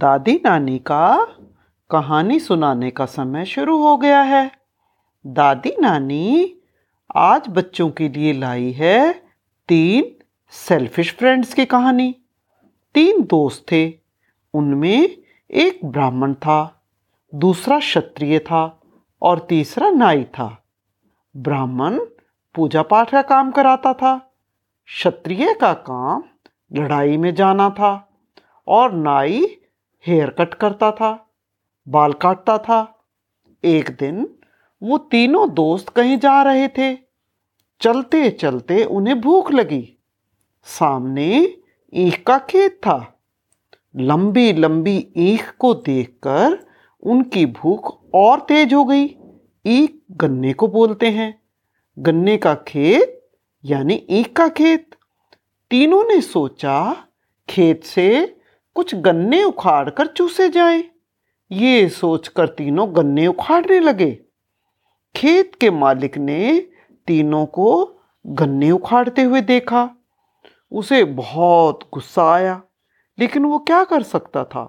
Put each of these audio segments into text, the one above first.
दादी नानी का कहानी सुनाने का समय शुरू हो गया है। दादी नानी आज बच्चों के लिए लाई है तीन सेल्फिश फ्रेंड्स की कहानी। तीन दोस्त थे। उनमें एक ब्राह्मण था, दूसरा क्षत्रिय था और तीसरा नाई था। ब्राह्मण पूजा पाठ का काम कराता था। क्षत्रिय का काम लड़ाई में जाना था और नाई हेयर कट करता था, बाल काटता था। एक दिन वो तीनों दोस्त कहीं जा रहे थे। चलते चलते उन्हें भूख लगी। सामने ईख का खेत था। लंबी लंबी ईख को देखकर उनकी भूख और तेज हो गई। ईख गन्ने को बोलते हैं। गन्ने का खेत, यानी ईख का खेत। तीनों ने सोचा, खेत से कुछ गन्ने उखाड़ कर चूसे जाए। ये सोचकर तीनों गन्ने उखाड़ने लगे। खेत के मालिक ने तीनों को गन्ने उखाड़ते हुए देखा। उसे बहुत गुस्सा आया, लेकिन वो क्या कर सकता था?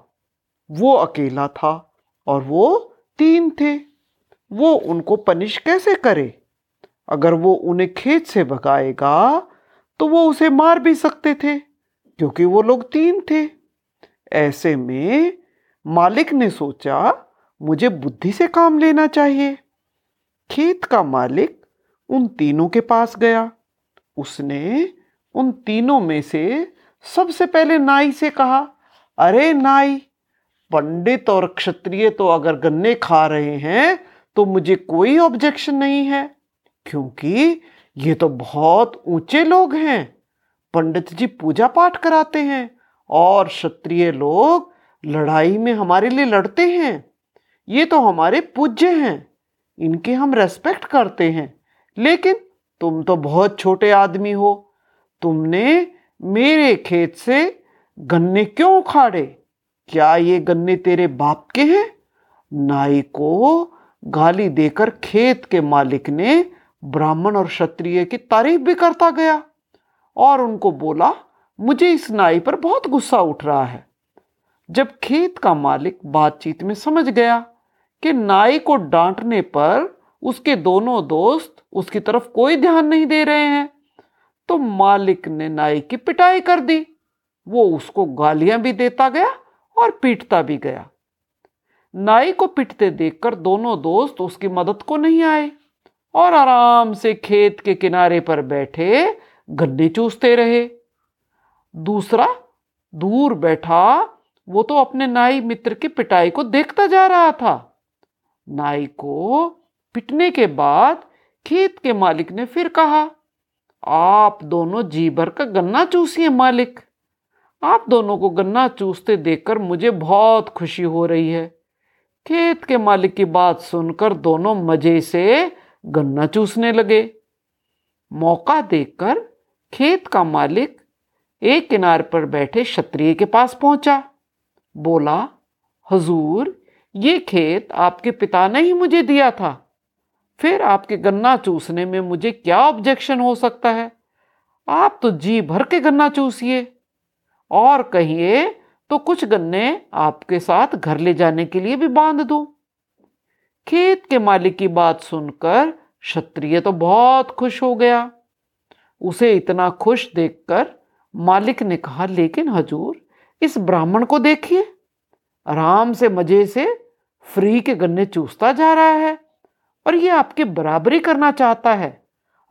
वो अकेला था और वो तीन थे। वो उनको पनिश कैसे करे? अगर वो उन्हें खेत से भगाएगा तो वो उसे मार भी सकते थे, क्योंकि वो लोग तीन थे। ऐसे में मालिक ने सोचा, मुझे बुद्धि से काम लेना चाहिए। खेत का मालिक उन तीनों के पास गया। उसने उन तीनों में से सबसे पहले नाई से कहा, अरे नाई, पंडित और क्षत्रिय तो अगर गन्ने खा रहे हैं तो मुझे कोई ऑब्जेक्शन नहीं है, क्योंकि ये तो बहुत ऊँचे लोग हैं। पंडित जी पूजा पाठ कराते हैं और क्षत्रिय लोग लड़ाई में हमारे लिए लड़ते हैं। ये तो हमारे पूज्य हैं। इनके हम रेस्पेक्ट करते हैं। लेकिन तुम तो बहुत छोटे आदमी हो। तुमने मेरे खेत से गन्ने क्यों उखाड़े? क्या ये गन्ने तेरे बाप के हैं? नाई को गाली देकर खेत के मालिक ने ब्राह्मण और क्षत्रिय की तारीफ़ भी करता गया और उनको बोला मुझे इस नाई पर बहुत गुस्सा उठ रहा है। जब खेत का मालिक बातचीत में समझ गया कि नाई को डांटने पर उसके दोनों दोस्त उसकी तरफ़ कोई ध्यान नहीं दे रहे हैं तो मालिक ने नाई की पिटाई कर दी। वो उसको गालियाँ भी देता गया और पीटता भी गया। नाई को पिटते देखकर दोनों दोस्त उसकी मदद को नहीं आए और आराम से खेत के किनारे पर बैठे गन्ने चूसते रहे। दूसरा, दूर बैठा, वो तो अपने नाई मित्र की पिटाई को देखता जा रहा था। नाई को पिटने के बाद खेत के मालिक ने फिर कहा, आप दोनों जी भर का गन्ना चूसिए मालिक। आप दोनों को गन्ना चूसते देखकर मुझे बहुत खुशी हो रही है। खेत के मालिक की बात सुनकर दोनों मज़े से गन्ना चूसने लगे। मौका देखकर खेत का मालिक एक किनार पर बैठे क्षत्रिय के पास पहुँचा। बोला, हजूर, ये खेत आपके पिता ने ही मुझे दिया था। फिर आपके गन्ना चूसने में मुझे क्या ऑब्जेक्शन हो सकता है? आप तो जी भर के गन्ना चूसिए। और कहिए तो कुछ गन्ने आपके साथ घर ले जाने के लिए भी बाँध दूँ। खेत के मालिक की बात सुनकर क्षत्रिय तो बहुत खुश हो गया। उसे इतना खुश देखकर मालिक ने कहा, लेकिन हजूर, इस ब्राह्मण को देखिए। आराम से मज़े से फ्री के गन्ने चूसता जा रहा है और ये आपकी बराबरी करना चाहता है।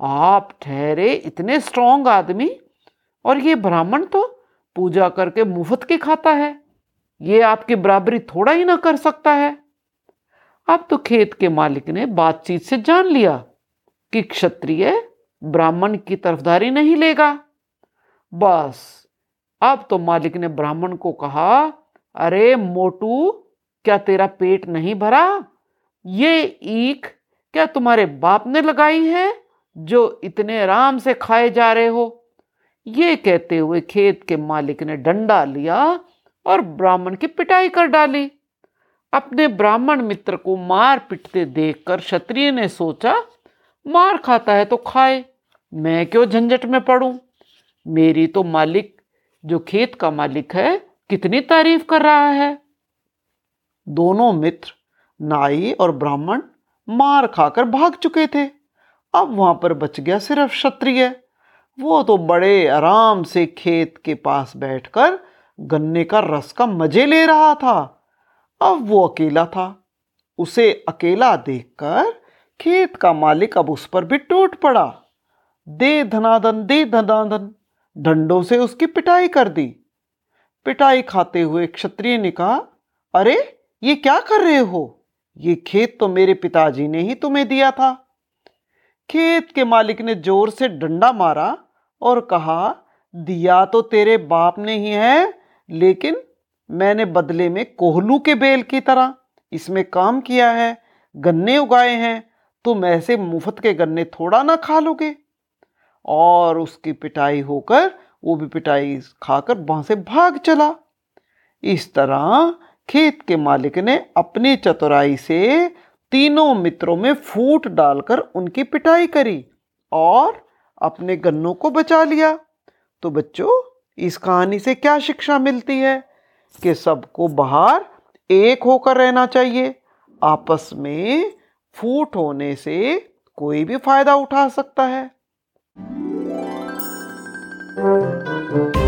आप ठहरे इतने स्ट्रांग आदमी और ये ब्राह्मण तो पूजा करके मुफ़्त के खाता है। ये आपकी बराबरी थोड़ा ही ना कर सकता है। अब तो खेत के मालिक ने बातचीत से जान लिया कि क्षत्रिय ब्राह्मण की तरफदारी नहीं लेगा। बस। अब तो मालिक ने ब्राह्मण को कहा, अरे मोटू, क्या तेरा पेट नहीं भरा? ये ईख क्या तुम्हारे बाप ने लगाई है, जो इतने आराम से खाए जा रहे हो? ये कहते हुए खेत के मालिक ने डंडा लिया और ब्राह्मण की पिटाई कर डाली। अपने ब्राह्मण मित्र को मार पिटते देखकर क्षत्रिय ने सोचा, मार खाता है तो खाए, मैं क्यों झंझट में पड़ूं? मेरी तो मालिक, जो खेत का मालिक है, कितनी तारीफ़ कर रहा है। दोनों मित्र, नाई और ब्राह्मण, मार खाकर भाग चुके थे। अब वहाँ पर बच गया सिर्फ़ क्षत्रिय। वो तो बड़े आराम से खेत के पास बैठकर गन्ने का रस का मज़े ले रहा था। अब वो अकेला था। उसे अकेला देखकर खेत का मालिक अब उस पर भी टूट पड़ा। दे धनादन दे धनादन डंडों से उसकी पिटाई कर दी। पिटाई खाते हुए क्षत्रिय ने कहा, अरे, ये क्या कर रहे हो? ये खेत तो मेरे पिताजी ने ही तुम्हें दिया था। खेत के मालिक ने ज़ोर से डंडा मारा और कहा, दिया तो तेरे बाप ने ही है, लेकिन मैंने बदले में कोहलू के बेल की तरह इसमें काम किया है, गन्ने उगाए हैं, तुम ऐसे मुफ़्त के गन्ने थोड़ा ना खा लोगे। और उसकी पिटाई होकर वो भी पिटाई खाकर वहाँ से भाग चला। इस तरह खेत के मालिक ने अपनी चतुराई से तीनों मित्रों में फूट डालकर उनकी पिटाई करी और अपने गन्नों को बचा लिया। तो बच्चों, इस कहानी से क्या शिक्षा मिलती है? कि सबको बाहर एक होकर रहना चाहिए। आपस में फूट होने से कोई भी फ़ायदा उठा सकता है। Música